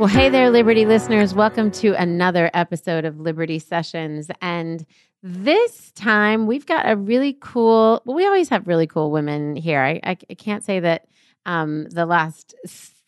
Well, hey there, Liberty listeners. Welcome to another episode of Liberty Sessions. And this time we've got a really cool, well, we always have really cool women here. I, I, I can't say that um, the last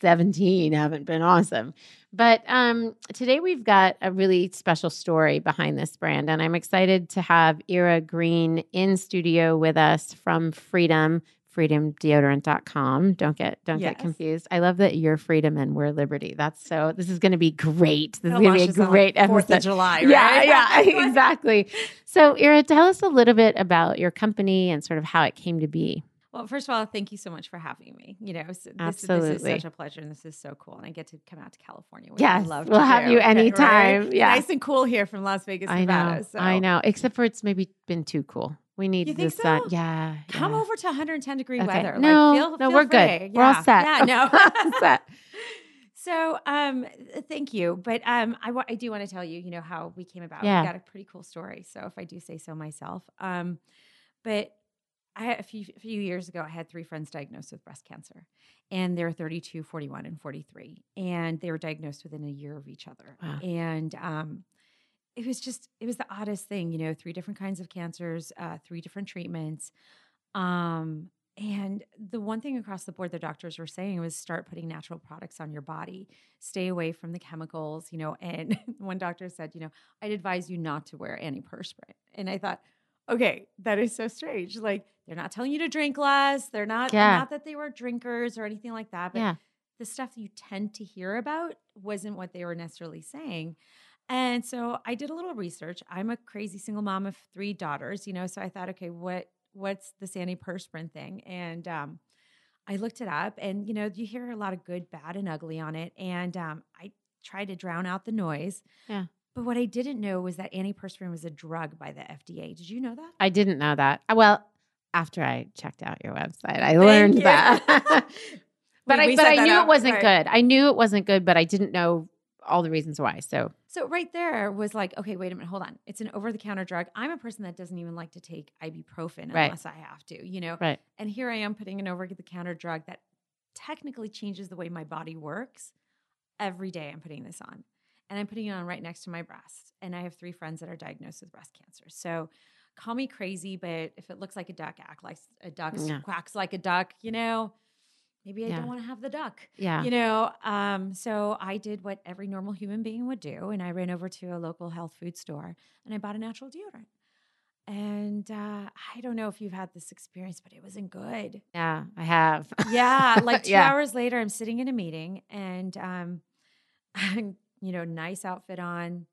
17 haven't been awesome. But um, today we've got a really special story behind this brand. And I'm excited to have Ira Green in studio with us from Freedom freedomdeodorant.com. Don't get don't yes. get confused. I love that you're freedom and we're liberty. That's so this is going to be great. This is going to be a great. 4th of July, right? Yeah, yeah, exactly. So, Ira, tell us a little bit about your company and sort of how it came to be. Well, first of all, thank you so much for having me. You know, this, Absolutely. this is such a pleasure and this is so cool. And I get to come out to California. Which yes, I love we'll have do. you anytime. Right? Yeah. Nice and cool here from Las Vegas, I Nevada. Know, so. I know, except for it's maybe been too cool. We need you think the sun. So? Yeah, Come yeah. over to 110 degree okay. weather. No, like, feel, no, feel we're free. good. Yeah. We're all set. Yeah, no. set. So, um, thank you. But um, I, I do want to tell you, you know, how we came about. Yeah. We got a pretty cool story. So, if I do say so myself, um, but I had a few a few years ago, I had three friends diagnosed with breast cancer, and they were 32, 41, and 43, and they were diagnosed within a year of each other. Wow. And um, it was just it was the oddest thing, you know, three different kinds of cancers, uh, three different treatments. Um, and the one thing across the board the doctors were saying was start putting natural products on your body, stay away from the chemicals, you know. And one doctor said, you know, I'd advise you not to wear antiperspirant. And I thought, okay, that is so strange. Like they're not telling you to drink less. They're not yeah. not that they were drinkers or anything like that. But yeah. the stuff you tend to hear about wasn't what they were necessarily saying. And so I did a little research. I'm a crazy single mom of three daughters, you know, so I thought, okay, what what's this antiperspirant thing? And um, I looked it up, and you know, you hear a lot of good, bad, and ugly on it. And um, I tried to drown out the noise. Yeah. But what I didn't know was that antiperspirant was a drug by the FDA. Did you know that? I didn't know that. Uh, well, after I checked out your website, I Thank learned you. that. but we, I, we but I knew it wasn't good. I knew it wasn't good, but I didn't know all the reasons why. So so right there was like, okay, wait a minute, hold on. It's an over the counter drug. I'm a person that doesn't even like to take ibuprofen right. unless I have to, you know? Right. And here I am putting an over the counter drug that technically changes the way my body works. Every day I'm putting this on. And I'm putting it on right next to my breast. And I have three friends that are diagnosed with breast cancer. So call me crazy, but if it looks like a duck, act like a duck, yeah. quacks like a duck, you know, maybe I yeah. don't want to have the duck. Yeah. You know, um, so I did what every normal human being would do. And I ran over to a local health food store and I bought a natural deodorant. And uh, I don't know if you've had this experience, but it wasn't good. Yeah, I have. yeah. Like two yeah. hours later, I'm sitting in a meeting and, um, you know, nice outfit on,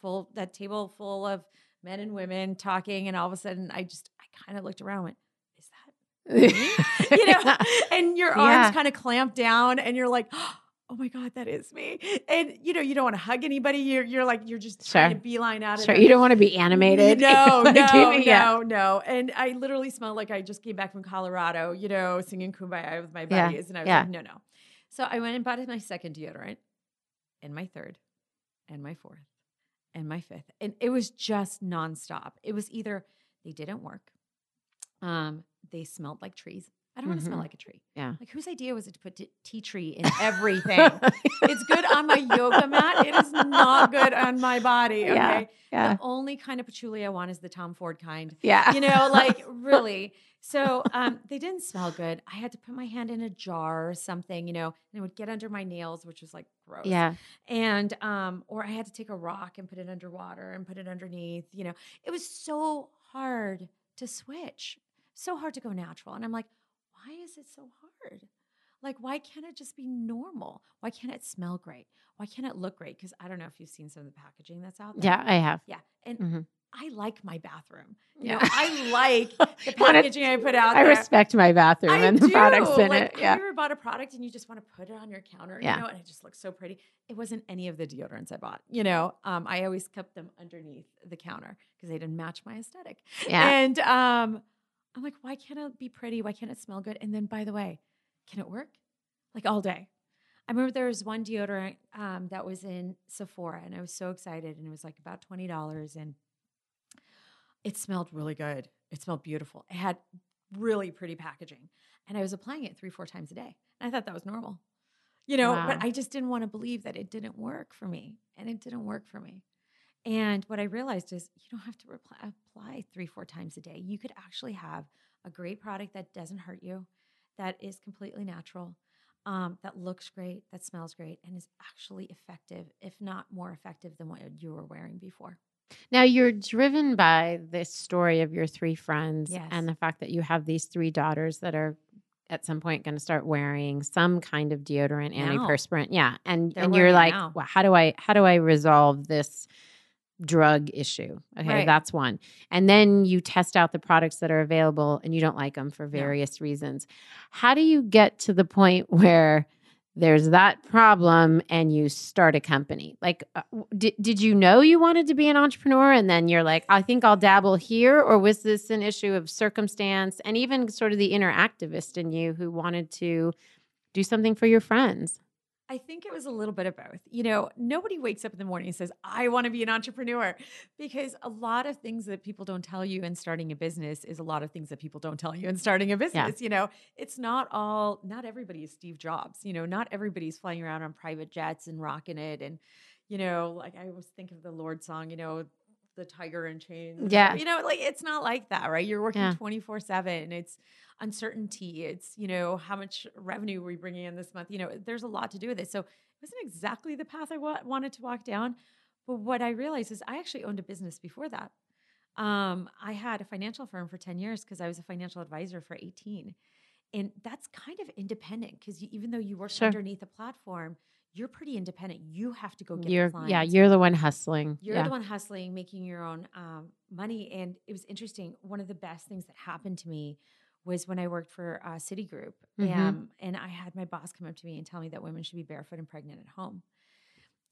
full, that table full of men and women talking. And all of a sudden, I just, I kind of looked around went, "Is that?" you know, and your arms yeah. kind of clamp down and you're like, oh my God, that is me. And you know, you don't want to hug anybody. You're you're like, you're just sure. trying to beeline out of Sure. You don't want to be animated. No, no, no, yeah. no. And I literally smelled like I just came back from Colorado, you know, singing Kumbaya with my buddies. Yeah. And I was like, no, no. So I went and bought my second deodorant and my third and my fourth and my fifth. And it was just nonstop. It was either they didn't work. Um, they smelled like trees. I don't mm-hmm. want to smell like a tree. Yeah. Like whose idea was it to put t- tea tree in everything? it's good on my yoga mat. It is not good on my body. Okay. Yeah, yeah. The only kind of patchouli I want is the Tom Ford kind. Yeah. You know, like really. So um, they didn't smell good. I had to put my hand in a jar or something, you know, and it would get under my nails, which was like gross. Yeah. And um, or I had to take a rock and put it underwater and put it underneath, you know. It was so hard to switch. So hard to go natural. And I'm like, why is it so hard? Like, why can't it just be normal? Why can't it smell great? Why can't it look great? Because I don't know if you've seen some of the packaging that's out there. Yeah, I have. Yeah. And mm-hmm. I like my bathroom. You Yeah. know, I like the packaging I put out I there. respect my bathroom I and the do. products in like, it. Yeah. Have you ever bought a product and you just want to put it on your counter, Yeah. you know, and it just looks so pretty? It wasn't any of the deodorants I bought, you know. Um, I always kept them underneath the counter because they didn't match my aesthetic. Yeah. And um, I'm like, why can't it be pretty? Why can't it smell good? And then, by the way, can it work? Like all day. I remember there was one deodorant um, that was in Sephora, and I was so excited, and it was like about twenty dollars, and it smelled really good. It smelled beautiful. It had really pretty packaging, and I was applying it three, four times a day. And I thought that was normal, you know. Wow. But I just didn't want to believe that it didn't work for me, and it didn't work for me. And what I realized is you don't have to reply, apply three, four times a day. You could actually have a great product that doesn't hurt you, that is completely natural, um, that looks great, that smells great, and is actually effective, if not more effective than what you were wearing before. Now you're driven by this story of your three friends Yes. and the fact that you have these three daughters that are at some point going to start wearing some kind of deodorant, Now. antiperspirant. Yeah. And They're and you're like, well, how do I how do I resolve this drug issue? Okay, Right. that's one. And then you test out the products that are available and you don't like them for various reasons. How do you get to the point where there's that problem and you start a company like uh, did, did you know you wanted to be an entrepreneur and then you're like i think i'll dabble here or was this an issue of circumstance and even sort of the inner activist in you who wanted to do something for your friends I think it was a little bit of both. You know, nobody wakes up in the morning and says, I want to be an entrepreneur because a lot of things that people don't tell you in starting a business is a lot of things that people don't tell you in starting a business. You know, it's not all, not everybody is Steve Jobs. You know, not everybody's flying around on private jets and rocking it. And, you know, like I always think of the Lorde song, you know, the tiger in chains. Yeah. You know, like it's not like that, right? You're working Yeah. 24 7. It's, uncertainty. It's, you know, how much revenue we're we bringing in this month? You know, there's a lot to do with it. So it wasn't exactly the path I wa- wanted to walk down. But what I realized is I actually owned a business before that. Um, I had a financial firm for 10 years because I was a financial advisor for 18. And that's kind of independent because even though you work Sure. underneath a platform, you're pretty independent. You have to go get you're yeah you're the one hustling You're yeah. the one hustling, making your own um, money. And it was interesting. One of the best things that happened to me was when I worked for uh, Citigroup. Mhm. Um, and I had my boss come up to me and tell me that women should be barefoot and pregnant at home.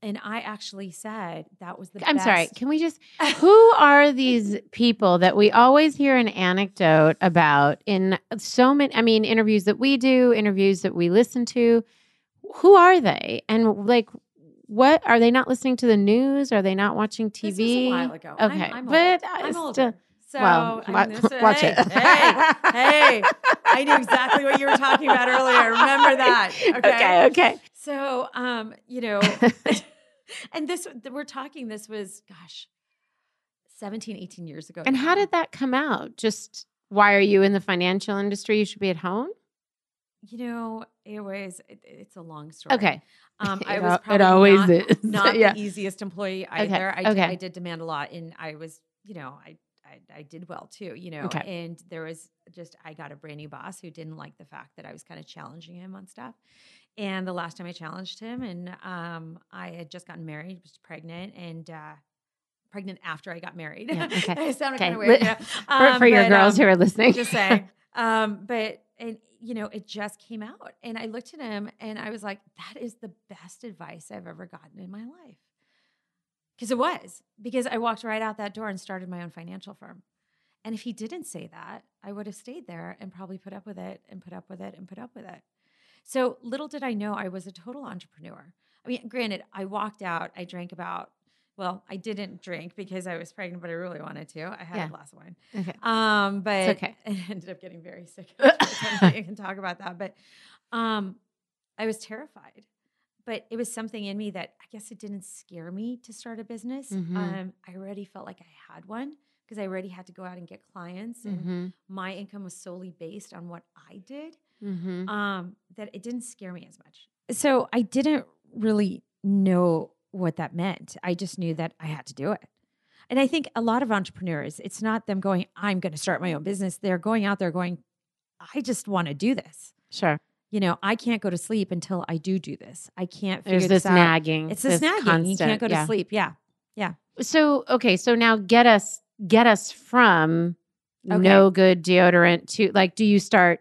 And I actually said that was the i'm sorry can we just who are these people that we always hear an anecdote about in so many i mean interviews that we do interviews that we listen to who are they and like what are they not listening to the news are they not watching tv This was a while ago. Okay I'm, but. I'm still- older. So well, I mean, this- watch hey, it. hey, hey, I knew exactly what you were talking about earlier. Remember that. Okay. okay okay So, um, you know, and this, we're talking, this was, gosh, 17, 18 years ago. and how did that come out just why are you in the financial industry you should be at home you know, it was, it, it's a long story. okay Um, I It was probably it always not, is not yeah the easiest employee Okay, either. I, okay. did, I did demand a lot and I was, you know, I, I, I did well too, you know, Okay. and there was just, I got a brand new boss who didn't like the fact that I was kind of challenging him on stuff. And the last time I challenged him and um, I had just gotten married, was pregnant and, uh, pregnant after I got married. Yeah, okay. I sounded Okay. kind of weird. Yeah. for, Um, for your but, girls um, who are listening just saying. Um, but and you know, it just came out, and I looked at him, and I was like, "That is the best advice I've ever gotten in my life." Because it was because I walked right out that door and started my own financial firm. And if he didn't say that, I would have stayed there and probably put up with it and put up with it and put up with it. So little did I know I was a total entrepreneur. I mean, granted, I walked out, I drank about, well, I didn't drink because I was pregnant, but I really wanted to. I had Yeah. a glass of wine. okay Um, but okay. I ended up getting very sick. I can talk about that, but um, I was terrified. But it was something in me that I guess it didn't scare me to start a business. Mhm. Um, I already felt like I had one because I already had to go out and get clients, and mm-hmm. my income was solely based on what I did. Mm-hmm. Um, that it didn't scare me as much. So I didn't really know what that meant. I just knew that I had to do it. And I think a lot of entrepreneurs, it's not them going, I'm going to start my own business. They're going out there going, I just want to do this. Sure. You know, I can't go to sleep until I do do this. I can't figure There's this this nagging. It's this, nagging. you can't go to yeah. sleep. Yeah. Yeah. So okay, so now get us get us from Okay. no good deodorant to like do you start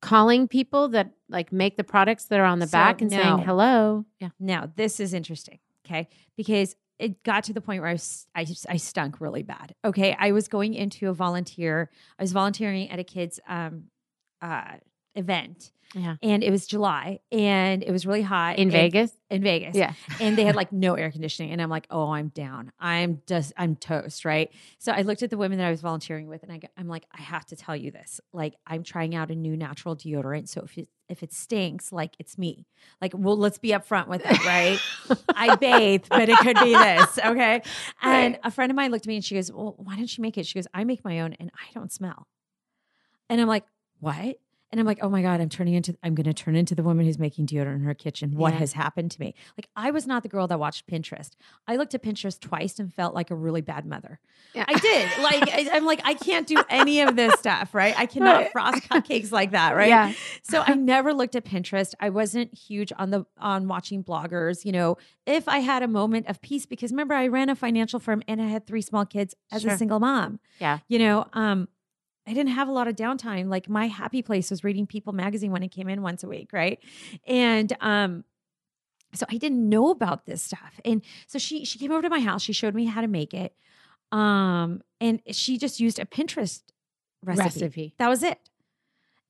calling people that like make the products that are on the So, back and saying hello? Yeah. Now, this is interesting, okay? Because it got to the point where I, was, I, I stunk really bad. Okay. I was going into a volunteer, I was volunteering at a kid's um, uh, event. Yeah. And it was July and it was really hot In and- Vegas? In Vegas. Yeah. and they had like no air conditioning. And I'm like, oh, I'm down. I'm just, I'm toast. Right. So I looked at the women that I was volunteering with and I, I'm like, I have to tell you this. Like, I'm trying out a new natural deodorant. So if it, if it stinks, like it's me. Like, well, let's be upfront with it. Right. I bathe, but it could be this. Okay. And Right. a friend of mine looked at me and she goes, well, why don't you make it? She goes, I make my own and I don't smell. And I'm like, what? And I'm like, oh my God, I'm turning into, I'm going to turn into the woman who's making deodorant in her kitchen. What Yeah. has happened to me? Like, I was not the girl that watched Pinterest. I looked at Pinterest twice and felt like a really bad mother. Yeah. I did. Like, I, I'm like, I can't do any of this stuff, right? I cannot Right. frost cupcakes like that, right? Yeah. So I never looked at Pinterest. I wasn't huge on the on watching bloggers. You know, if I had a moment of peace, because remember I ran a financial firm and I had three small kids as Sure. a single mom. Yeah. You know, um, I didn't have a lot of downtime. Like my happy place was reading People magazine when it came in once a week, right? And um, so I didn't know about this stuff. And so she she came over to my house. She showed me how to make it. Um, and she just used a Pinterest recipe. Recipe. That was it.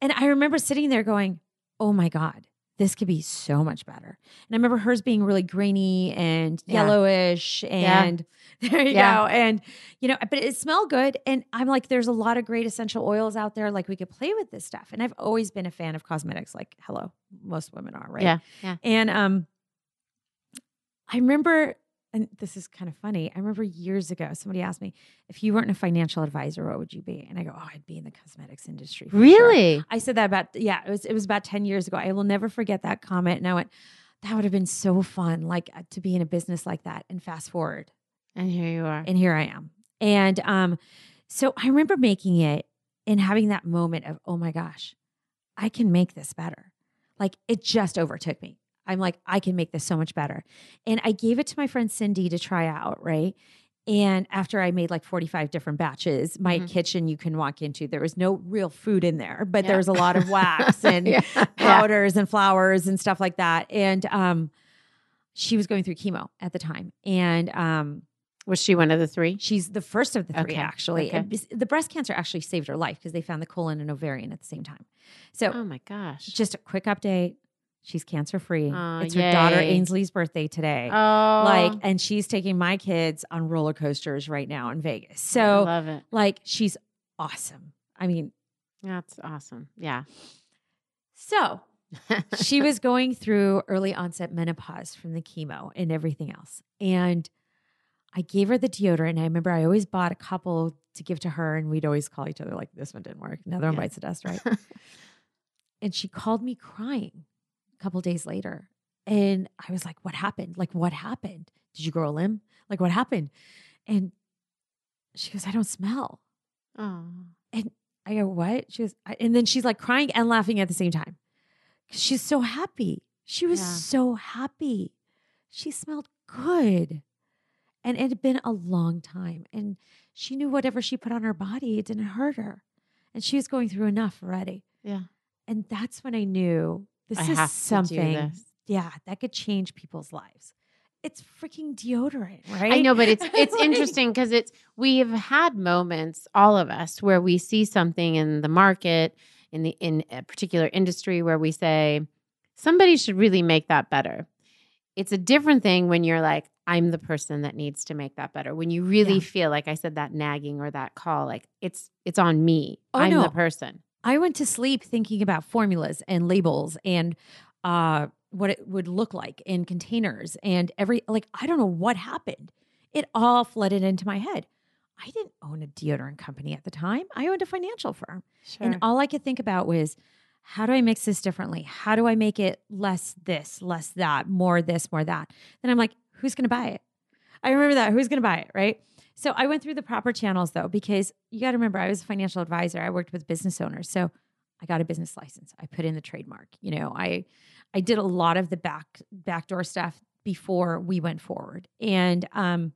And I remember sitting there going, "Oh my god, this could be so much better." And I remember hers being really grainy and Yeah. yellowish and there you Yeah. go. And you know, but it smelled good and I'm like there's a lot of great essential oils out there like we could play with this stuff. And I've always been a fan of cosmetics like hello, most women are, right? Yeah. Yeah. And um I remember and this is kind of funny. I remember years ago somebody asked me if you weren't a financial advisor, what would you be? And I go, "Oh, I'd be in the cosmetics industry." for sure." Really? I said that about yeah, it was it was about 10 years ago. I will never forget that comment and I went, that would have been so fun like uh, to be in a business like that and fast forward And here you are. and here I am. And um so I remember making it and having that moment of, "Oh my gosh, I can make this better." Like it just overtook me. I'm like, I can make this so much better. And I gave it to my friend Cindy to try out, right? And after I made like 45 different batches, my Mhm. kitchen you can walk into, there was no real food in there, but Yeah. there was a lot of wax and yeah. powders and flowers and stuff like that. And um, she was going through chemo at the time. And um, Was she one of the three? she's the first of the three, Okay, actually. okay. The breast cancer actually saved her life because they found the colon and ovarian at the same time. So, Oh my gosh. just a quick update she's cancer free. Aw, it's her daughter. Ainsley's birthday today. oh, Like, and she's taking my kids on roller coasters right now in Vegas. I So, love it. like, she's awesome. I mean, That's awesome. Yeah. so she was going through early onset menopause from the chemo and everything else. And I gave her the deodorant. And I remember I always bought a couple to give to her, and we'd always call each other like, "This one didn't work. Another one Yeah. bites the dust." Right? and she called me crying a couple days later, and I was like, "What happened? Like, what happened? Did you grow a limb? Like, what happened?" And she goes, "I don't smell." oh. And I go, what? She goes, I- and then she's like crying and laughing at the same time. She's so happy. She was Yeah. so happy. She smelled good. And it had been a long time. And she knew whatever she put on her body, it didn't hurt her. And she was going through enough already. Yeah. And that's when I knew this I is have to do something, this. yeah, that could change people's lives. It's freaking deodorant, right? I know, but it's it's Like- interesting because it's we have had moments, all of us, where we see something in the market in the in a particular industry where we say somebody should really make that better. It's a different thing when you're like, I'm the person that needs to make that better. When you really Yeah. feel like I said that nagging or that call, like it's it's on me. Oh, I'm no. the person. I went to sleep thinking about formulas and labels and uh, what it would look like in containers and every like I don't know what happened. It all flooded into my head. I didn't own a deodorant company at the time. I owned a financial firm. Sure. And all I could think about was how do I mix this differently? How do I make it less this, less that, more this, more that? Then I'm like, who's going to buy it? I remember that. Who's going to buy it? Right. So I went through the proper channels though, because you got to remember, I was a financial advisor. I worked with business owners. So I got a business license. I put in the trademark. You know, I I did a lot of the back backdoor stuff before we went forward. And um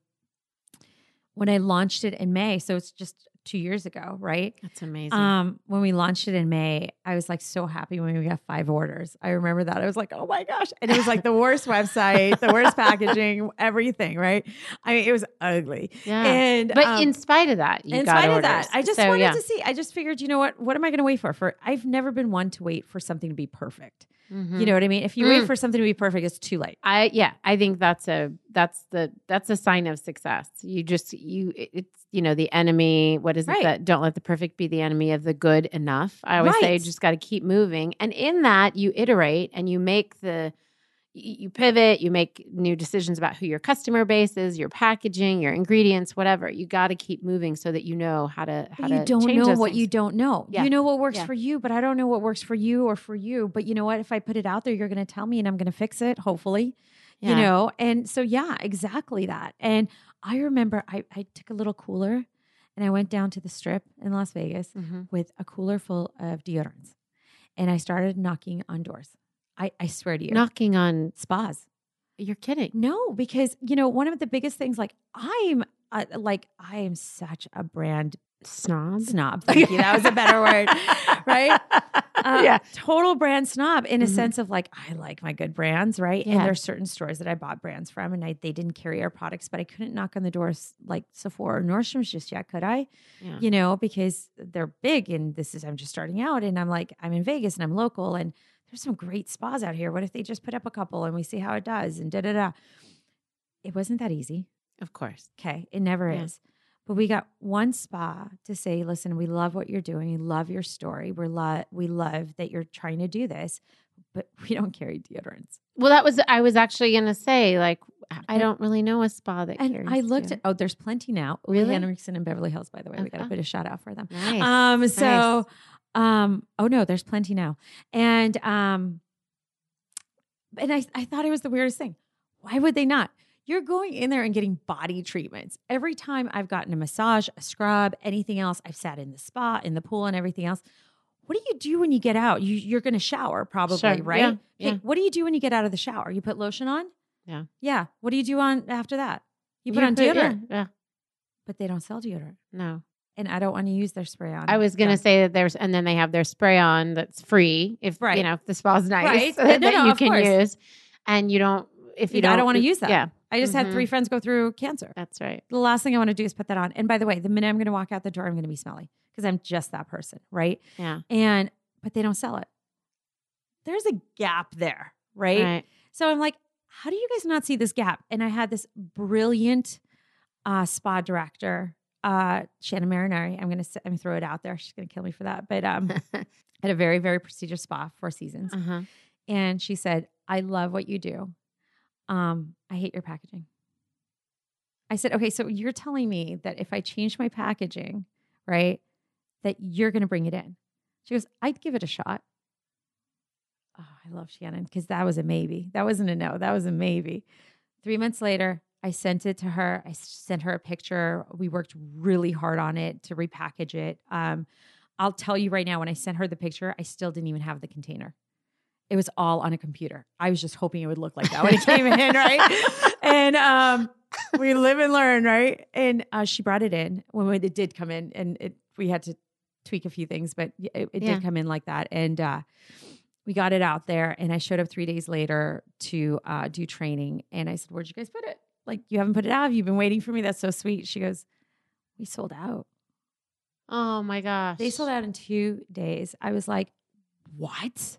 when I launched it in May, so it's just two years ago, right? That's amazing. Um, when we launched it in May, I was like so happy when we got five orders. I remember that. I was like, oh my gosh. And it was like the worst website, the worst packaging, everything, right? I mean, it was ugly. yeah. And but um, in spite of that, you in spite orders. of that, I just So, wanted yeah. to see. I just figured, you know what? What am I going to wait for? For I've never been one to wait for something to be perfect. Mhm. You know what I mean? If you Mm. wait for something to be perfect, it's too late. I yeah, I think that's a that's the that's a sign of success. You just you it's you know the enemy. What is it that don't let the perfect be the enemy of the good enough? I always say Right. just got to keep moving, and in that you iterate and you make the you you pivot, you make new decisions about who your customer base is, your packaging, your ingredients, whatever. You got to keep moving so that you know how to how But to you don't know what things. you don't know. Yeah. You know what works Yeah. for you, but I don't know what works for you or for you. But you know what? If I put it out there, you're going to tell me and I'm going to fix it, hopefully. You know? And so, yeah, exactly that. And I remember I, I took a little cooler and I went down to the strip in Las Vegas Mhm. with a cooler full of deodorants. And I started knocking on doors. I, I swear to you, knocking on. spas. You're kidding. No, because you know one of the biggest things, like I'm, uh, like I am such a brand Snob. snob. Thank you. That was a better word, right? Uh, yeah. total brand snob in a Mhm. sense of like I like my good brands, right? Yeah. And there's certain stores that I bought brands from, and I they didn't carry our products, but I couldn't knock on the doors like Sephora or Nordstrom's just yet, could I? Yeah. You know, because they're big, and this is I'm just starting out, and I'm like I'm in Vegas and I'm local, and there's some great spas out here. What if they just put up a couple and we see how it does, and da da da. It wasn't that easy. Of course. Okay. It never Yeah. is. But we got one spa to say, listen, we love what you're doing. We love your story. We're lo- we love that you're trying to do this, but we don't carry deodorants. Well, that was I was actually going to say like I don't really know a spa that And carries I looked at, oh, there's plenty now. Really? Henriksen and Beverly Hills, by the way. We got to Okay. put a shout out for them. nice. Um, so, um, oh no, there's plenty now. And, um, and I, I thought it was the weirdest thing. Why would they not? You're going in there and getting body treatments. Every time I've gotten a massage, a scrub, anything else, I've sat in the spa, in the pool, and everything else. What do you do when you get out? You, you're going to shower, probably, Sure. right? Yeah. Okay, Yeah. What do you do when you get out of the shower? You put lotion on? Yeah. Yeah. What do you do on after that? You put You on put- yeah, deodorant, Yeah, but they don't sell deodorant, No. And I don't want to use their spray on. I was going to say that there's and then they have their spray on that's free if Right. you know if the spa's nice Right. that, No, no, you can course. use and you don't if you I don't I don't wanna use that. Yeah, I just had Mhm. three friends go through cancer. that's right. The last thing I want to do is put that on. And by the way, the minute I'm going to walk out the door, I'm going to be smelly because I'm just that person, right? Yeah. And but they don't sell it. There's a gap there, right? Right. So I'm like, how do you guys not see this gap? And I had this brilliant uh, spa director, uh, Shannon Marinari. I'm going to I'm gonna throw it out there. She's going to kill me for that. But um, at a very very prestigious spa, Four Seasons, uh-huh. and she said, "I love what you do. Um, I hate your packaging." I said, "Okay, so you're telling me that if I change my packaging, right, that you're going to bring it in?" She goes, "I'd give it a shot." Oh, I love Shannon because that was a maybe. That wasn't a no. That was a maybe. Three months later, I sent it to her. I sent her a picture. We worked really hard on it to repackage it. Um, I'll tell you right now, when I sent her the picture, I still didn't even have the container. It was all on a computer. I was just hoping it would look like that when it came in, right? And um, we live and learn, right? And uh, she brought it in when it did come in, and it we had to tweak a few things, but it, it Yeah. did come in like that. And uh, we got it out there, and I showed up three days later to uh, do training, and I said, "Where'd you guys put it? Like you haven't put it out? You've been waiting for me? That's so sweet." She goes, "We sold out." Oh my gosh. They sold out in two days. I was like, "What?"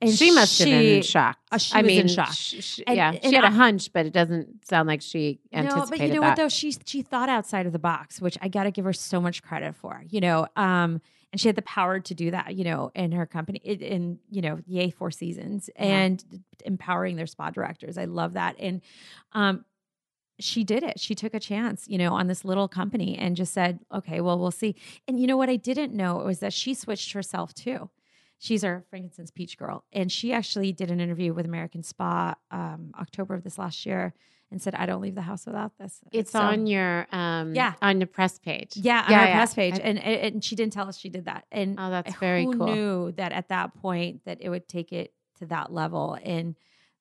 And she must have been shocked. uh, she I was in mean, shock. sh- sh- And- yeah, and she had a I- hunch, but it doesn't sound like she anticipated No, but you know that. what though? She she thought outside of the box, which I got to give her so much credit for. You know, um, and she had the power to do that. You know, in her company, in you know, yay Four Seasons, Yeah. and empowering their spa directors. I love that, and um, she did it. She took a chance, you know, on this little company and just said, okay, well, we'll see. And you know what I didn't know was that she switched herself too. She's our frankincense peach girl. And she actually did an interview with American Spa um, October of this last year and said, I don't leave the house without this. it's So- on your um Yeah. on the press page. yeah, on Yeah, our yeah. press page. I- and, and she didn't tell us she did that. And Oh, that's very who cool. knew that at that point that it would take it to that level. And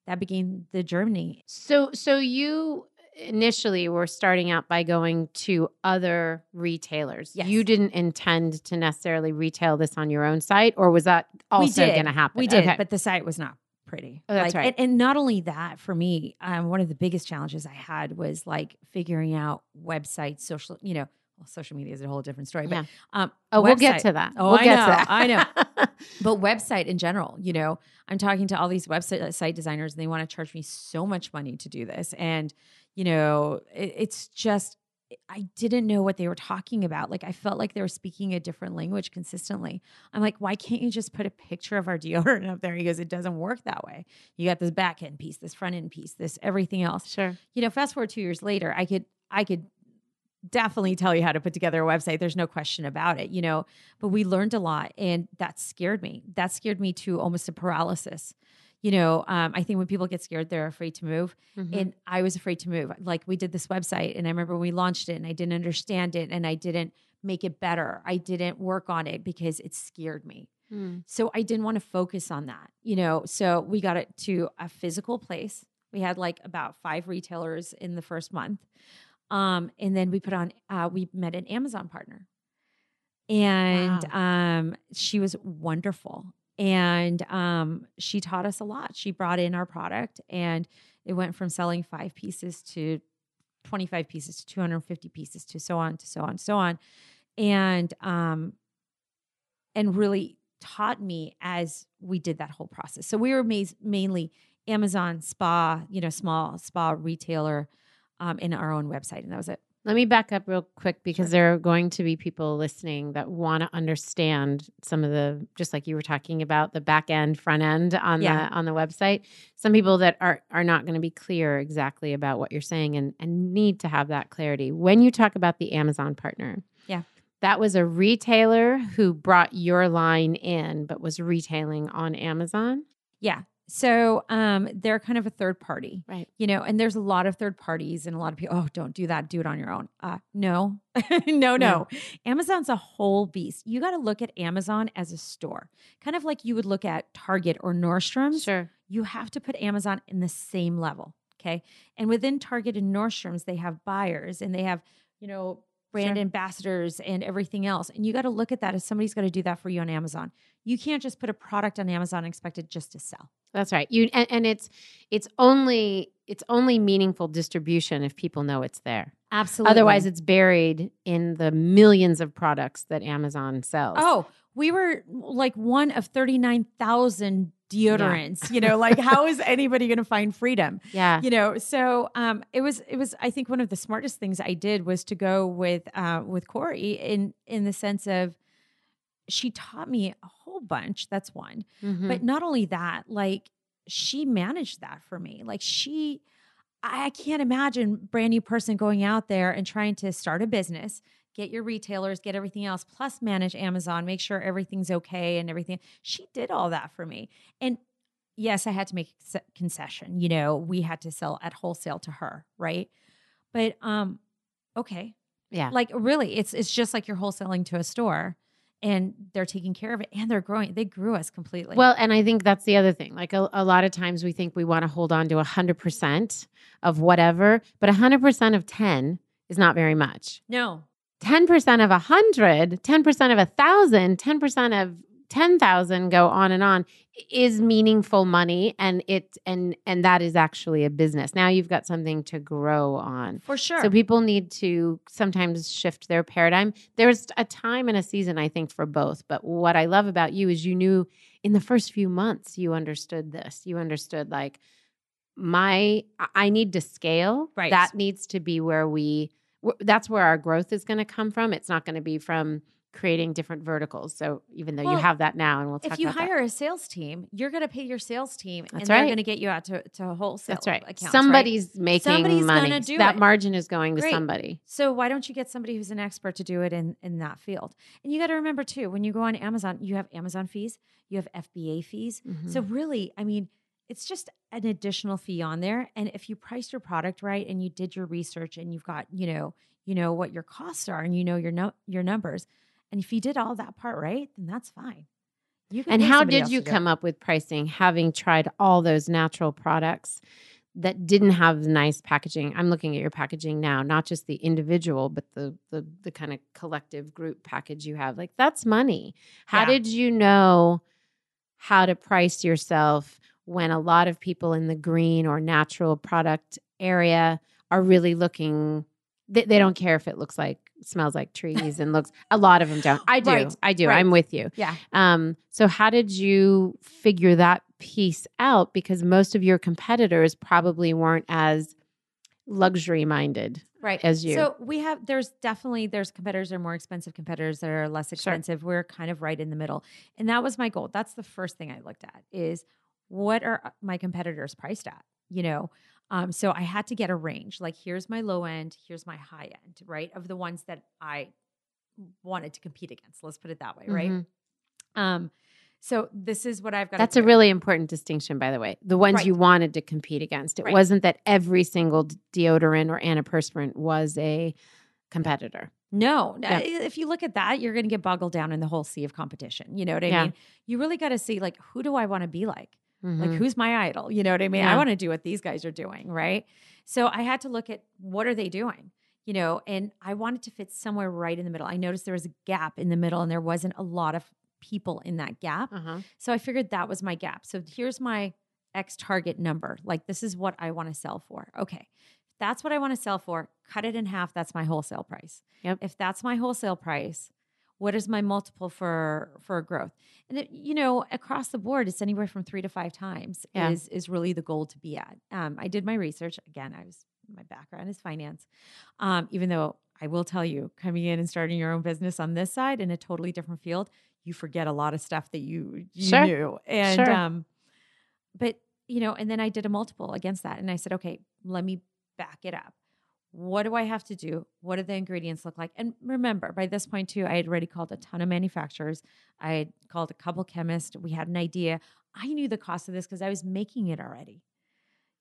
that began the journey. So so you initially were starting out by going to other retailers. Yes. You didn't intend to necessarily retail this on your own site, or was that also going to happen? We did, Okay. but the site was not pretty. Oh, that's Like, right. And, and not only that, for me, um, one of the biggest challenges I had was like figuring out websites, social, you know, well, social media is a whole different story. But Yeah. um, oh, we'll get to that. Oh, we'll I get know, to that. I know. but website in general, you know, I'm talking to all these website uh, site designers and they want to charge me so much money to do this. And, you know, it, it's just, I didn't know what they were talking about. Like, I felt like they were speaking a different language consistently. I'm like, why can't you just put a picture of our deodorant up there? He goes, it doesn't work that way. You got this back end piece, this front end piece, this everything else sure. you know, fast forward two years later, I could, I could definitely tell you how to put together a website. There's no question about it, you know, but we learned a lot and that scared me. That scared me to almost a paralysis. You know, um, I think when people get scared, they're afraid to move. Mhm. And I was afraid to move. Like we did this website and I remember when we launched it and I didn't understand it and I didn't make it better. I didn't work on it because it scared me. Mm. So I didn't want to focus on that, you know. So we got it to a physical place. We had like about five retailers in the first month. Um, and then we put on uh, we met an Amazon partner. And um she was wonderful. And um she taught us a lot. She brought in our product and it went from selling five pieces to 25 pieces to 250 pieces to so on to so on so on and um and really taught me as we did that whole process. So we were ma- mainly Amazon spa, you know, small spa retailer um, in our own website, and that was it. Let me back up real quick because Sure. there are going to be people listening that want to understand some of the just like you were talking about the back end, front end on Yeah. the on the website. Some people that are are not going to be clear exactly about what you're saying and and need to have that clarity. When you talk about the Amazon partner. Yeah. That was a retailer who brought your line in but was retailing on Amazon. Yeah. So um, they're kind of a third party, Right. you know, and there's a lot of third parties and a lot of people, oh, don't do that. Do it on your own. Uh, no, no, no, No. Amazon's a whole beast. You got to look at Amazon as a store, kind of like you would look at Target or Nordstrom's. Sure. you have to put Amazon in the same level. Okay. And within Target and Nordstrom's, they have buyers and they have, you know, brand Sure. ambassadors and everything else. And you got to look at that as somebody's got to do that for you on Amazon. You can't just put a product on Amazon and expect it just to sell. That's right. You and, and it's it's only it's only meaningful distribution if people know it's there. Absolutely. Otherwise, it's buried in the millions of products that Amazon sells. oh, we were like one of 39,000 deodorants, you know, like how is anybody going to find freedom? yeah. you know so um it was it was i think one of the smartest things i did was to go with uh with corey in in the sense of she taught me a whole bunch that's one Mhm. but not only that like she managed that for me like she i can't imagine brand new person going out there and trying to start a business get your retailers get everything else plus manage amazon make sure everything's okay and everything. She did all that for me. And yes i had to make a concession you know we had to sell at wholesale to her right? But um okay. Yeah. like really it's it's just like you're wholesaling to a store and they're taking care of it and they're growing. They grew us completely. Well, and I think that's the other thing. Like a, a lot of times we think we want to hold on to 100% of whatever, but 100% of 10 is not very much. no 10% of 100, 10% of 1,000, 10% of 10,000 go on and on is meaningful money and it and and that is actually a business. Now you've got something to grow on. for sure So people need to sometimes shift their paradigm. There's a time and a season I think for both, but what I love about you is you knew in the first few months you understood this. You understood like my I need to scale. Right. That needs to be where we that's where our growth is going to come from. It's not going to be from creating different verticals. So even though you have that now and we'll talk if you about that. hire a sales team you're going to pay your sales team That's and they're going to get you out to, to wholesale That's right. accounts, right? Somebody's making Somebody's money. gonna do that it. margin is going to Great. somebody. So why don't you get somebody who's an expert to do it in in that field? And you got to remember too, when you go on Amazon, you have Amazon fees, you have FBA fees. Mhm. So really, I mean, it's just an additional fee on there. And if you price your product right and you did your research and you've got, you know, you know what your costs are and you know your no, your numbers, and if you did all that part right, then that's fine. You can And how did you it. come up with pricing, having tried all those natural products? that didn't have the nice packaging. I'm looking at your packaging now, not just the individual, but the the the kind of collective group package you have. Like that's money. How Yeah. did you know how to price yourself when a lot of people in the green or natural product area are really looking they, they don't care if it looks like smells like trees and looks a lot of them don't. I do. Right, I do. right. I'm with you. Yeah. Um, so how did you figure that piece out? Because most of your competitors probably weren't as luxury minded Right. as you. So we have there's definitely there's competitors that are more expensive, competitors that are less expensive. We're kind of right in the middle. And that was my goal. That's the first thing I looked at is what are uh, my competitors priced at? You know, um, so I had to get a range. Like here's my low end, here's my high end, right? Of the ones that I wanted to compete against. Let's put it that way, right? Mhm. Um, so this is what I've got. That's a really important distinction, by the way. The ones Right. you wanted to compete against. It Right. wasn't that every single deodorant or antiperspirant was a competitor. No, Yeah. if you look at that, you're going to get boggled down in the whole sea of competition. You know what I Yeah. mean? You really got to see like who do I want to be like? Like Mhm. who's my idol? You know what I mean? Yeah. I want to do what these guys are doing, right? So I had to look at what are they doing? You know, and I wanted to fit somewhere right in the middle. I noticed there was a gap in the middle and there wasn't a lot of people in that gap. Uh-huh. So I figured that was my gap. So here's my X target number. Like this is what I want to sell for. Okay. If that's what I want to sell for, cut it in half. That's my wholesale price. Yep. If that's my wholesale price, what is my multiple for for growth? And it, you know, across the board, it's anywhere from three to five times Yeah. is is really the goal to be at. Um, I did my research again. I was my background is finance, um, even though I will tell you, coming in and starting your own business on this side in a totally different field, you forget a lot of stuff that you you Sure. knew. And Sure. um, but you know, and then I did a multiple against that, and I said, okay, let me back it up. What do I have to do? What do the ingredients look like? And remember, by this point too, I had already called a ton of manufacturers. I had called a couple chemists. We had an idea. I knew the cost of this because I was making it already.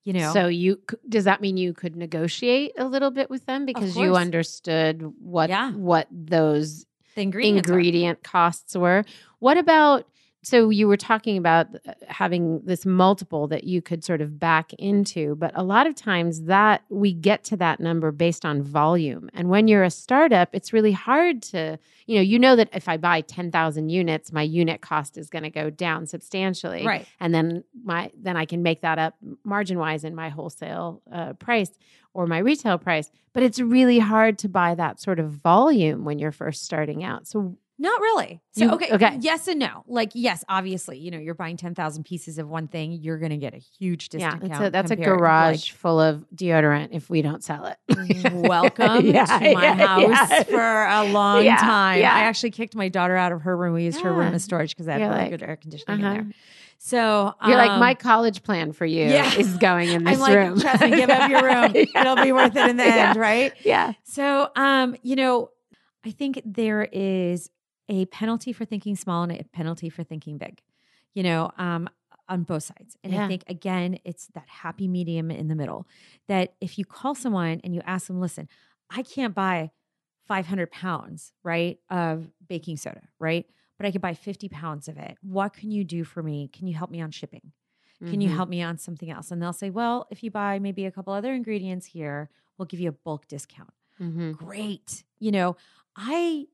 You know, So you does that mean you could negotiate a little bit with them because you understood what Yeah. what those the ingredients. are- ingredient costs were. What about so you were talking about uh, having this multiple that you could sort of back into, but a lot of times that we get to that number based on volume. And when you're a startup, it's really hard to, you know, you know that if I buy 10,000 units, my unit cost is going to go down substantially right? and then my then I can make that up margin wise in my wholesale uh, price or my retail price. But it's really hard to buy that sort of volume when you're first starting out. So Not really. So You- okay, okay. yes and no. Like yes, obviously, you know, you're buying ten thousand pieces of one thing, you're going to get a huge yeah, discount. it's a, that's a garage full of deodorant if we don't sell it. Welcome Yeah, to my yeah, house yeah. for a long Yeah, time. yeah. I actually kicked my daughter out of her room. We used her room as storage because I had really like, good air conditioning uh-huh. in there. So You're like um, my college plan for you yeah. is going in this I'm like, room. trust me, give up your room. Yeah. It'll be worth it in the Yeah. end, right? Yeah. So, um, you know, I think there is a penalty for thinking small and a penalty for thinking big, you know, um, on both sides. And Yeah. I think, again, it's that happy medium in the middle that if you call someone and you ask them, listen, I can't buy 500 pounds, right, of baking soda, right? But I could buy 50 pounds of it. What can you do for me? Can you help me on shipping? Can you Mhm. help me on something else? And they'll say, well, if you buy maybe a couple other ingredients here, we'll give you a bulk discount Mhm. great you know i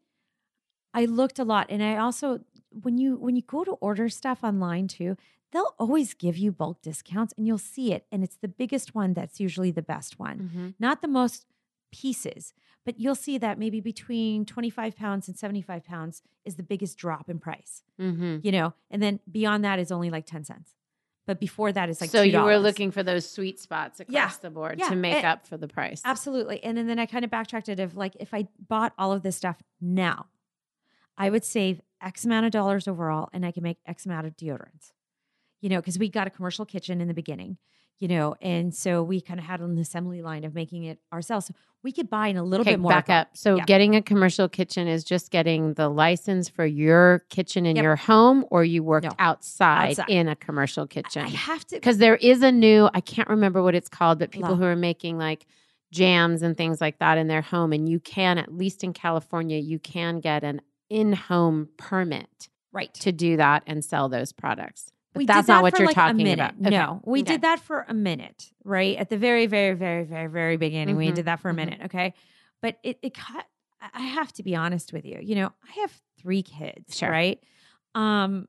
i looked a lot and i also when you when you go to order stuff online too they'll always give you bulk discounts and you'll see it and it's the biggest one that's usually the best one Mhm. not the most pieces but you'll see that maybe between 25 pounds and 75 pounds is the biggest drop in price Mhm. you know and then beyond that is only like 10 cents but before that is like so you were looking for those sweet spots across Yeah. the board Yeah. to make up for the price. Absolutely. And, then then I kind of backtracked it of like, if I bought all of this stuff now, I would save X amount of dollars overall and I can make X amount of deodorants. You know, because we got a commercial kitchen in the beginning, you know, and so we kind of had an assembly line of making it ourselves. So we could buy in a little Okay, bit more. back up. So Yeah. getting a commercial kitchen is just getting the license for your kitchen in Yep. your home, or you worked No. outside, Outside. in a commercial kitchen. I have to. Because there is a new, I can't remember what it's called, but people Wow. who are making like jams and things like that in their home, and you can, at least in California, you can get an in-home permit Right. to do that and sell those products. But we that's did not that what for you're like talking a minute. about. Okay. No, we Okay. did that for a minute, right? At the very, very, very, very, very, beginning, we Mhm. did that for a Mhm. minute. Okay. But it, it cut, I have to be honest with you. You know, I have three kids, Sure. right? Um,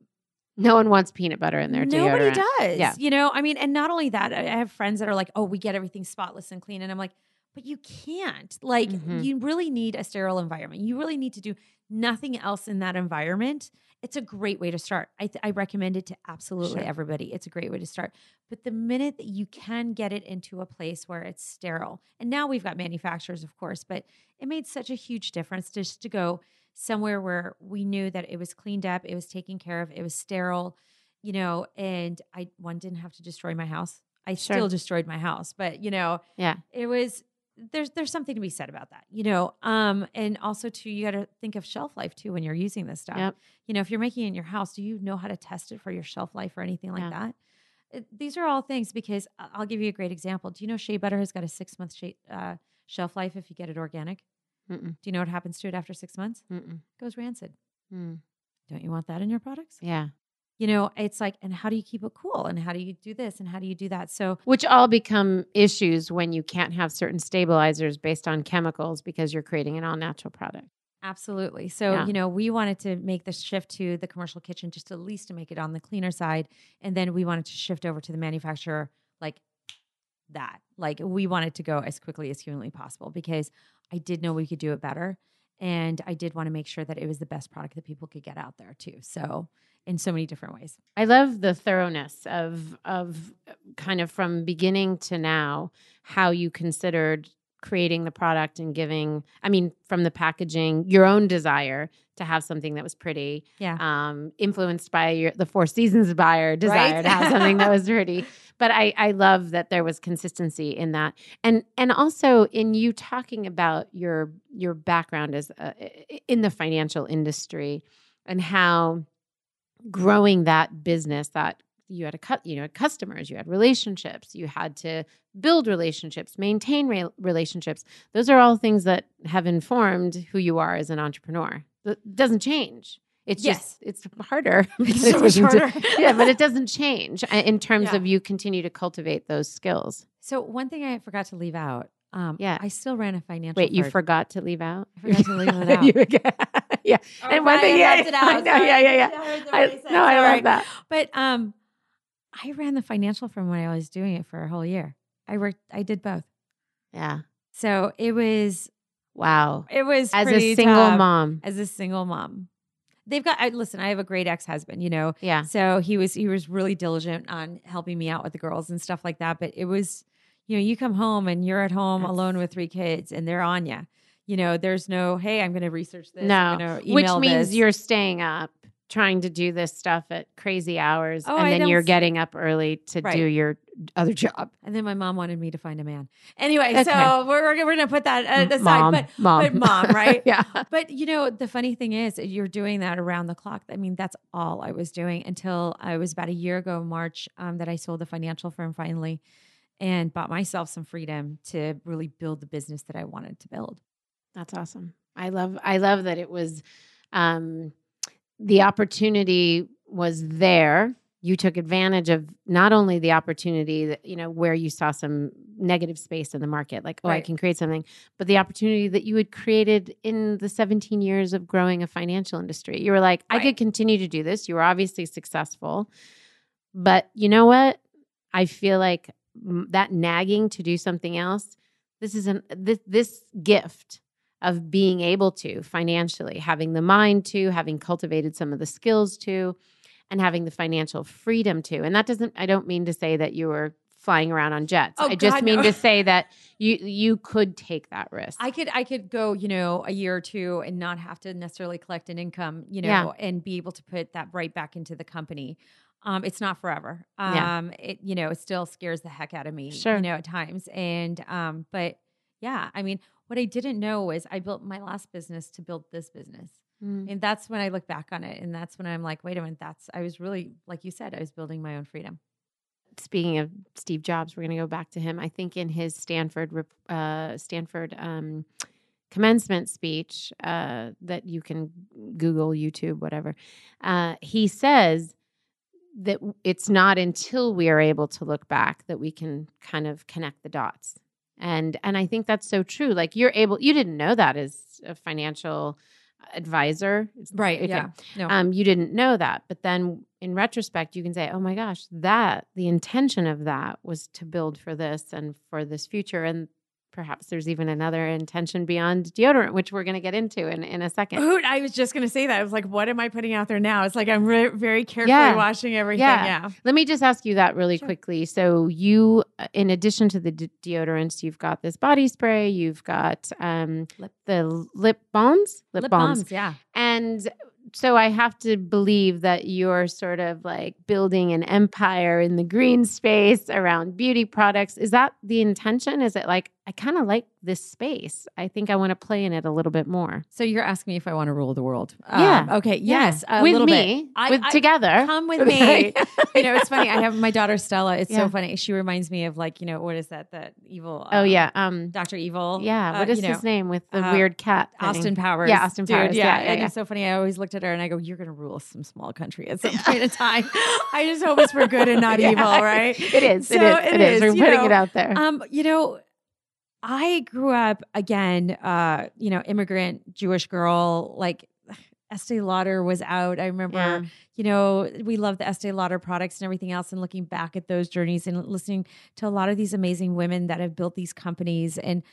No one wants peanut butter in their Nobody deodorant. does. Yeah. You know, I mean, and not only that, I have friends that are like, oh, we get everything spotless and clean. And I'm like, but you can't. Like, Mhm. you really need a sterile environment. You really need to do nothing else in that environment. It's a great way to start. I, th- I recommend it to absolutely Sure. everybody. It's a great way to start. But the minute that you can get it into a place where it's sterile, and now we've got manufacturers, of course, but it made such a huge difference just to go somewhere where we knew that it was cleaned up, it was taken care of, it was sterile, you know, and I one didn't have to destroy my house. I Sure. still destroyed my house, but you know, Yeah. it was there's there's something to be said about that, you know. Um, and also too, you got to think of shelf life too when you're using this stuff. Yep. You know, if you're making it in your house, do you know how to test it for your shelf life or anything like Yeah. that? It- these are all things because I'll give you a great example. Do you know shea butter has got a six month shea, uh, shelf life if you get it organic? Mm-mm. Do you know what happens to it after six months? Mm-mm. It goes rancid. Mm. Don't you want that in your products? Yeah. You know, it's like, and how do you keep it cool? And how do you do this? And how do you do that? So Which all become issues when you can't have certain stabilizers based on chemicals because you're creating an all natural product. Absolutely. So, Yeah. you know, we wanted to make the shift to the commercial kitchen just at least to make it on the cleaner side. And then we wanted to shift over to the manufacturer like that. Like we wanted to go as quickly as humanly possible because I did know we could do it better. And I did want to make sure that it was the best product that people could get out there too. So, in so many different ways. I love the thoroughness of of kind of from beginning to now how you considered creating the product and giving I mean from the packaging your own desire to have something that was pretty Yeah. um influenced by your the four seasons buyer desire Right? to have something that was pretty but I I love that there was consistency in that and and also in you talking about your your background as uh, in the financial industry and how growing that business that you had a cut you know had customers you had relationships you had to build relationships maintain re- relationships those are all things that have informed who you are as an entrepreneur that doesn't change it's Yes. just it's harder It's so much harder. yeah but it doesn't change uh, in terms Yeah. of you continue to cultivate those skills So, one thing I forgot to leave out. Um, Yeah. I still ran a financial. wait you forgot to leave out I forgot to leave it out. Yeah and one thing yeah, I know, yeah yeah yeah I, no i love that But um, I ran the financial firm when I was doing it for a whole year. I worked. I did both. yeah So it was. wow It was as a single tough mom As a single mom, they've got. I, listen, I have a great ex husband. You know, yeah so he was he was really diligent on helping me out with the girls and stuff like that. But it was, you know, you come home and you're at home That's- alone with three kids and they're on you. You know, there's no, hey, I'm going to research this. No, which means this." you're staying up trying to do this stuff at crazy hours Oh, and I then you're getting up early to Right. do your other job And then my mom wanted me to find a man. Anyway, Okay. so we're we're, we're going to put that uh, aside. mom But mom but mom, right? yeah but you know, the funny thing is, you're doing that around the clock. I mean, that's all I was doing until I was about a year ago, March, um, that I sold the financial firm finally, and bought myself some freedom to really build the business that I wanted to build. That's awesome. I love i love that it was um the opportunity was there. You took advantage of not only the opportunity that you know where you saw some negative space in the market like oh i can create something but the opportunity that you had created in the 17 years of growing a financial industry. You were like i could continue to do this. You were obviously successful but you know what? I feel like that nagging to do something else this is an this this gift of being able to financially having the mind to having cultivated some of the skills to and having the financial freedom to and that doesn't i don't mean to say that you were flying around on jets Oh, i just God, mean no. to say that you you could take that risk I could I could go, you know, a year or two and not have to necessarily collect an income, you know, Yeah. and be able to put that right back into the company. Um, it's not forever. Yeah. Um, it you know, it still scares the heck out of me, Sure. you know, at times. And um, but yeah, I mean, what I didn't know was I built my last business to build this business. Mm. And that's when I look back on it. And that's when I'm like, wait a minute, that's I was really, like you said, I was building my own freedom. speaking of Steve Jobs, we're going to go back to him. I think in his Stanford uh, Stanford um, commencement speech uh, that you can Google, YouTube, whatever, uh, he says that it's not until we are able to look back that we can kind of connect the dots. And and I think that's so true. Like you're able you didn't know that as a financial advisor. Right. Okay. Yeah. No. Um, you didn't know that. But then in retrospect, you can say, oh my gosh, that the intention of that was to build for this and for this future. And perhaps there's even another intention beyond deodorant, which we're going to get into in, in a second. Ooh, I was just going to say that. I was like, what am I putting out there now? It's like I'm re- very carefully Yeah. washing everything. Yeah. Yeah. Let me just ask you that really Sure. quickly. So, you, uh, in addition to the de- deodorants, you've got this body spray, you've got um, Lip- the lip balms, lip, Lip balms. balms. Yeah. And so I have to believe that you're sort of like building an empire in the green space around beauty products. Is that the intention? Is it like, I kind of like this space. I think I want to play in it a little bit more. So you're asking me if I want to rule the world? Yeah. Um, okay. Yes. A with little me, bit. I- with I- together. Come with me. you know, it's funny. I have my daughter Stella. It's Yeah. so funny. She reminds me of like, you know, what is that? That evil. oh um, yeah. Um, Dr. Evil. yeah. Uh, What is you know, his name with the uh, weird cat? thing? Austin Powers. Yeah, Austin Powers. Yeah, Yeah, yeah, and yeah. it's so funny. I always looked at her and I go, "You're gonna rule some small country at some point in time." I just hope it's for good and not Yeah. evil, right? It is. So it is. it It is. is, We're putting know, it out there. Um, you know, I grew up again, uh, you know, immigrant Jewish girl, like Estee Lauder was out. I remember, Yeah. you know, we love the Estee Lauder products and everything else. And looking back at those journeys and listening to a lot of these amazing women that have built these companies. And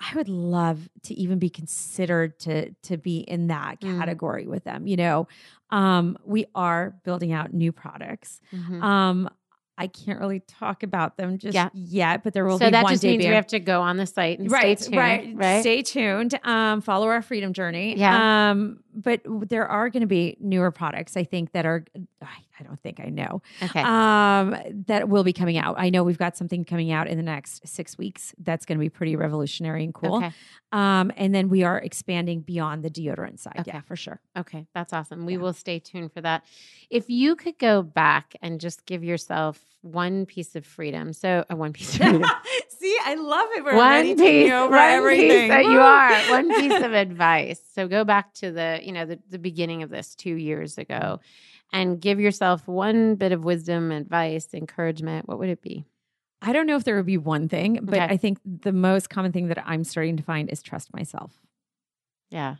I would love to even be considered to to be in that Mm. category with them. You know, um, we are building out new products. Mhm. Um, I can't really talk about them just Yeah. yet, but there will so be that one just means we have to go on the site and right, stay tuned. right, Right. Stay tuned. Um, follow our freedom journey. Yeah. Um, but there are going to be newer products. I think that are. I, I don't think I know. okay. Um, that will be coming out. I know we've got something coming out in the next six weeks. That's going to be pretty revolutionary and cool. Okay. Um, and then we are expanding beyond the deodorant side. Okay. Yeah, for sure. Okay, that's awesome. We Yeah. will stay tuned for that. If you could go back and just give yourself one piece of freedom, so uh, one piece of freedom, See, I love it. We're one piece, over one everything. piece that you are, one piece of advice. So go back to the, you know, the, the beginning of this two years ago, and give yourself one bit of wisdom, advice, encouragement. What would it be? I don't know if there would be one thing, but Okay. I think the most common thing that I'm starting to find is trust myself. Yeah,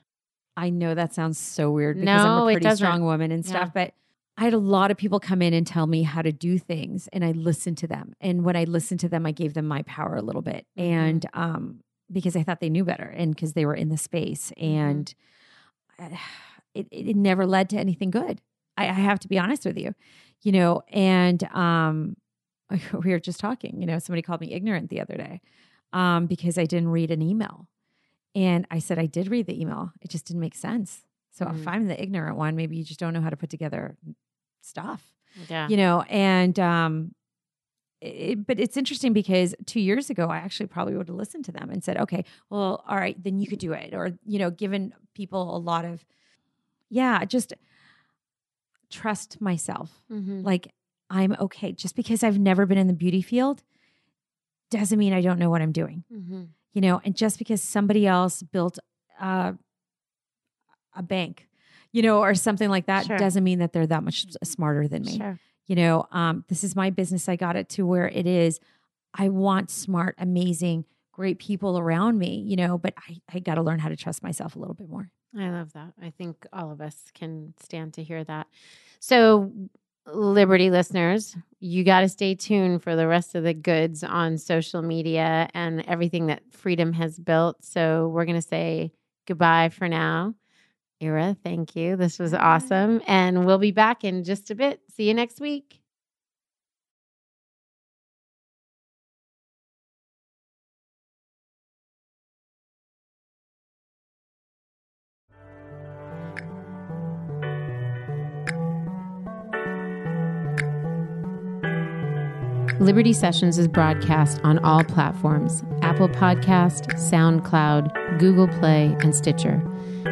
I know that sounds so weird because No, I'm a pretty strong woman and stuff, but I had a lot of people come in and tell me how to do things and I listened to them. And when I listened to them, I gave them my power a little bit. Mhm. And um because I thought they knew better and because they were in the space Mm-hmm. and uh, it, it never led to anything good. I, I have to be honest with you, you know, and um we were just talking, you know, somebody called me ignorant the other day um, because I didn't read an email. And I said, I did read the email. It just didn't make sense. So if Mm. I'm the ignorant one, maybe you just don't know how to put together stuff, yeah, you know? And, um, it, but it's interesting because two years ago, I actually probably would have listened to them and said, okay, well, all right, then you could do it. Or, you know, given people a lot of, yeah, just trust myself. Mhm. Like I'm okay. Just because I've never been in the beauty field doesn't mean I don't know what I'm doing Mhm. you know and just because somebody else built uh, a bank you know or something like that Sure. doesn't mean that they're that much smarter than me Sure. you know um, this is my business i got it to where it is i want smart amazing great people around me you know but i, I got to learn how to trust myself a little bit more I love that. I think all of us can stand to hear that. So, Liberty listeners, you got to stay tuned for the rest of the goods on social media and everything that Freedom has built. So, we're going to say goodbye for now. Ira, thank you. This was awesome. And we'll be back in just a bit. See you next week. Liberty Sessions is broadcast on all platforms Apple Podcast, SoundCloud, Google Play, and Stitcher.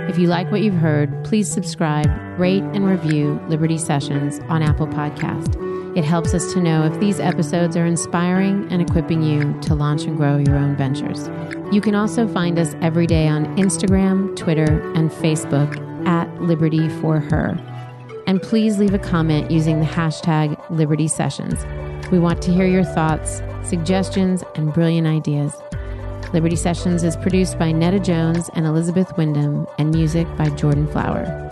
If you like what you've heard, please subscribe, rate, and review Liberty Sessions on Apple Podcast. It helps us to know if these episodes are inspiring and equipping you to launch and grow your own ventures. You can also find us every day on Instagram, Twitter, and Facebook at Liberty for Her. And please leave a comment using the hashtag Liberty Sessions. We want to hear your thoughts, suggestions, and brilliant ideas. Liberty Sessions is produced by Netta Jones and Elizabeth Wyndham, and music by Jordan Flower.